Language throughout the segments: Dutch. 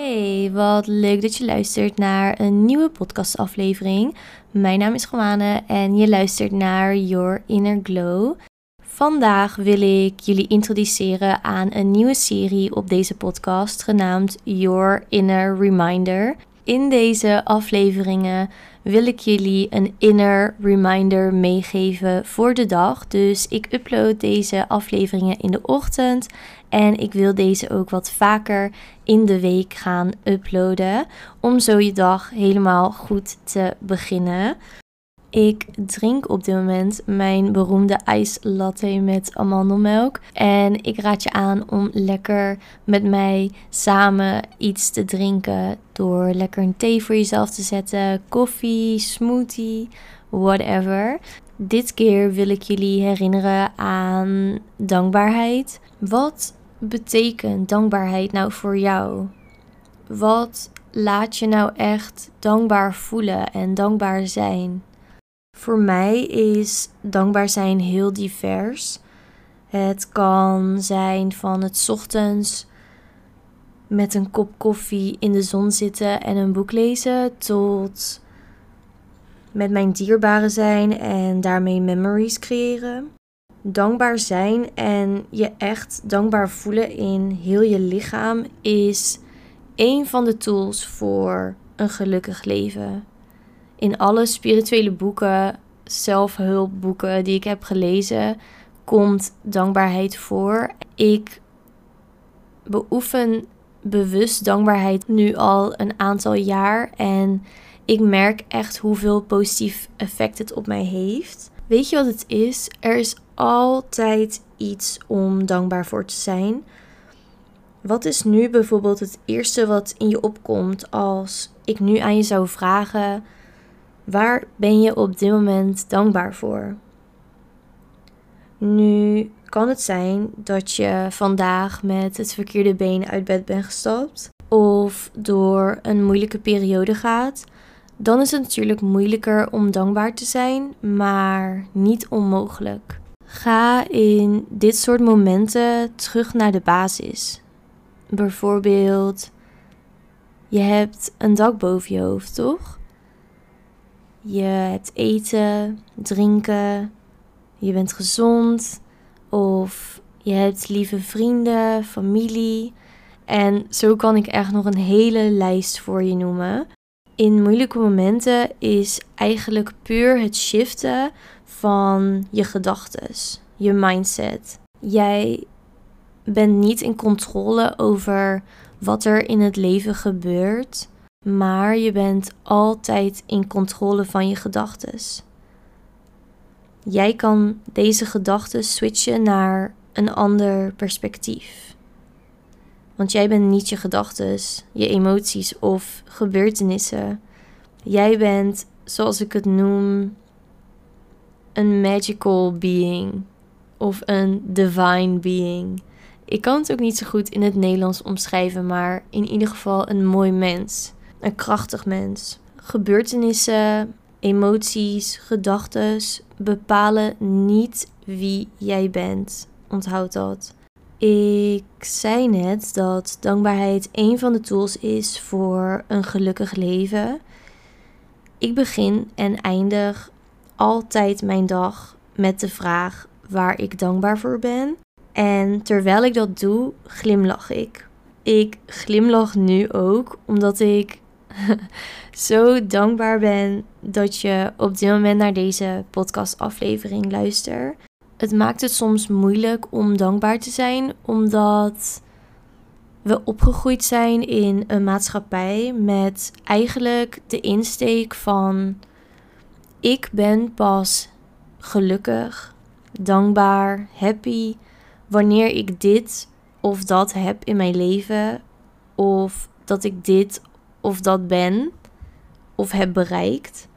Hey, wat leuk dat je luistert naar een nieuwe podcastaflevering. Mijn naam is Romane en je luistert naar Your Inner Glow. Vandaag wil ik jullie introduceren aan een nieuwe serie op deze podcast genaamd Your Inner Reminder. In deze afleveringen wil ik jullie een inner reminder meegeven voor de dag. Dus ik upload deze afleveringen in de ochtend en ik wil deze ook wat vaker in de week gaan uploaden om zo je dag helemaal goed te beginnen. Ik drink op dit moment mijn beroemde ijslatte met amandelmelk. En ik raad je aan om lekker met mij samen iets te drinken. Door lekker een thee voor jezelf te zetten, koffie, smoothie, whatever. Dit keer wil ik jullie herinneren aan dankbaarheid. Wat betekent dankbaarheid nou voor jou? Wat laat je nou echt dankbaar voelen en dankbaar zijn? Voor mij is dankbaar zijn heel divers. Het kan zijn van het ochtends met een kop koffie in de zon zitten en een boek lezen, tot met mijn dierbaren zijn en daarmee memories creëren. Dankbaar zijn en je echt dankbaar voelen in heel je lichaam is een van de tools voor een gelukkig leven in alle spirituele boeken, zelfhulpboeken die ik heb gelezen, komt dankbaarheid voor. Ik beoefen bewust dankbaarheid nu al een aantal jaar en ik merk echt hoeveel positief effect het op mij heeft. Weet je wat het is? Er is altijd iets om dankbaar voor te zijn. Wat is nu bijvoorbeeld het eerste wat in je opkomt als ik nu aan je zou vragen: Waar ben je op dit moment dankbaar voor? Nu kan het zijn dat je vandaag met het verkeerde been uit bed bent gestapt of door een moeilijke periode gaat. Dan is het natuurlijk moeilijker om dankbaar te zijn, maar niet onmogelijk. Ga in dit soort momenten terug naar de basis. Bijvoorbeeld, je hebt een dak boven je hoofd, toch? Je hebt eten, drinken, je bent gezond of je hebt lieve vrienden, familie. En zo kan ik echt nog een hele lijst voor je noemen. In moeilijke momenten is eigenlijk puur het shiften van je gedachten, je mindset. Jij bent niet in controle over wat er in het leven gebeurt maar je bent altijd in controle van je gedachten. Jij kan deze gedachten switchen naar een ander perspectief. Want jij bent niet je gedachten, je emoties of gebeurtenissen. Jij bent, zoals ik het noem, een magical being of een divine being. Ik kan het ook niet zo goed in het Nederlands omschrijven, maar in ieder geval een mooi mens een krachtig mens. Gebeurtenissen, emoties, gedachten bepalen niet wie jij bent. Onthoud dat. Ik zei net dat dankbaarheid een van de tools is voor een gelukkig leven. Ik begin en eindig altijd mijn dag met de vraag waar ik dankbaar voor ben. En terwijl ik dat doe, glimlach ik. Ik glimlach nu ook omdat ik zo dankbaar ben dat je op dit moment naar deze podcastaflevering luistert. Het maakt het soms moeilijk om dankbaar te zijn, omdat we opgegroeid zijn in een maatschappij met eigenlijk de insteek van ik ben pas gelukkig, dankbaar, happy wanneer ik dit of dat heb in mijn leven of dat ik dit of dat ben of heb bereikt.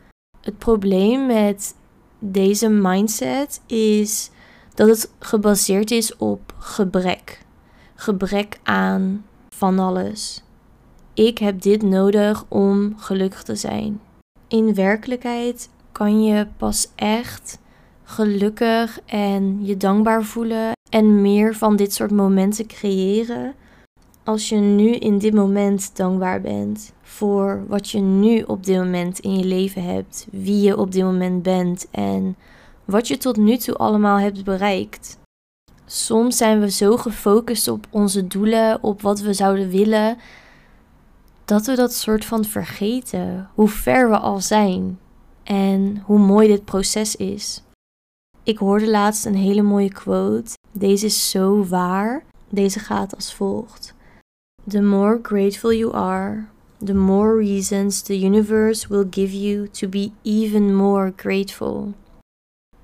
Het probleem met deze mindset is dat het gebaseerd is op gebrek. Gebrek aan van alles. Ik heb dit nodig om gelukkig te zijn. In werkelijkheid kan je pas echt gelukkig en je dankbaar voelen en meer van dit soort momenten creëren als je nu in dit moment dankbaar bent voor wat je nu op dit moment in je leven hebt, wie je op dit moment bent en wat je tot nu toe allemaal hebt bereikt. Soms zijn we zo gefocust op onze doelen, op wat we zouden willen, dat we dat soort van vergeten. Hoe ver we al zijn en hoe mooi dit proces is. Ik hoorde laatst een hele mooie quote. Deze is zo waar. Deze gaat als volgt: The more grateful you are, the more reasons the universe will give you to be even more grateful.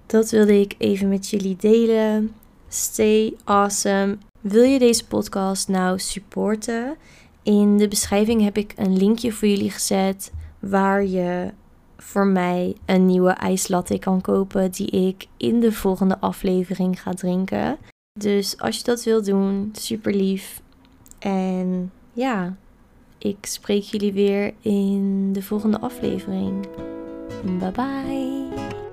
Dat wilde ik even met jullie delen. Stay awesome. Wil je deze podcast nou supporten? In de beschrijving heb ik een linkje voor jullie gezet waar je voor mij een nieuwe ijslatte kan kopen die ik in de volgende aflevering ga drinken. Dus als je dat wilt doen, super lief. En ja, ik spreek jullie weer in de volgende aflevering. Bye bye.